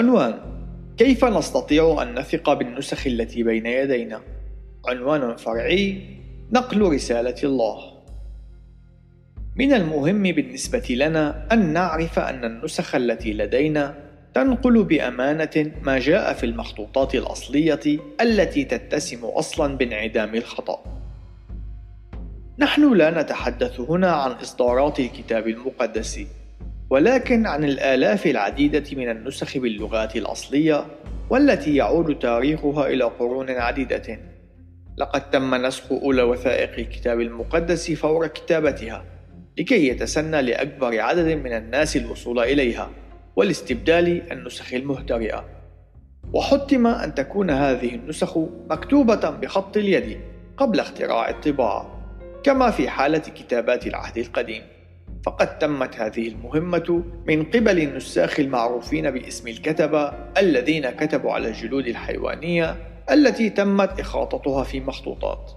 عنوان كيف نستطيع أن نثق بالنسخ التي بين يدينا؟ عنوان فرعي نقل رسالة الله من المهم بالنسبة لنا أن نعرف أن النسخ التي لدينا تنقل بأمانة ما جاء في المخطوطات الأصلية التي تتسم أصلا بانعدام الخطأ. نحن لا نتحدث هنا عن إصدارات الكتاب المقدس، ولكن عن الآلاف العديدة من النسخ باللغات الأصلية والتي يعود تاريخها إلى قرون عديدة. لقد تم نسخ أولى وثائق الكتاب المقدس فور كتابتها لكي يتسنى لأكبر عدد من الناس الوصول إليها والاستبدال النسخ المهترئة وحتم أن تكون هذه النسخ مكتوبة بخط اليد قبل اختراع الطباعة كما في حالة كتابات العهد القديم فقد تمت هذه المهمة من قبل النساخ المعروفين باسم الكتبة الذين كتبوا على الجلود الحيوانية التي تمت إخاطتها في مخطوطات.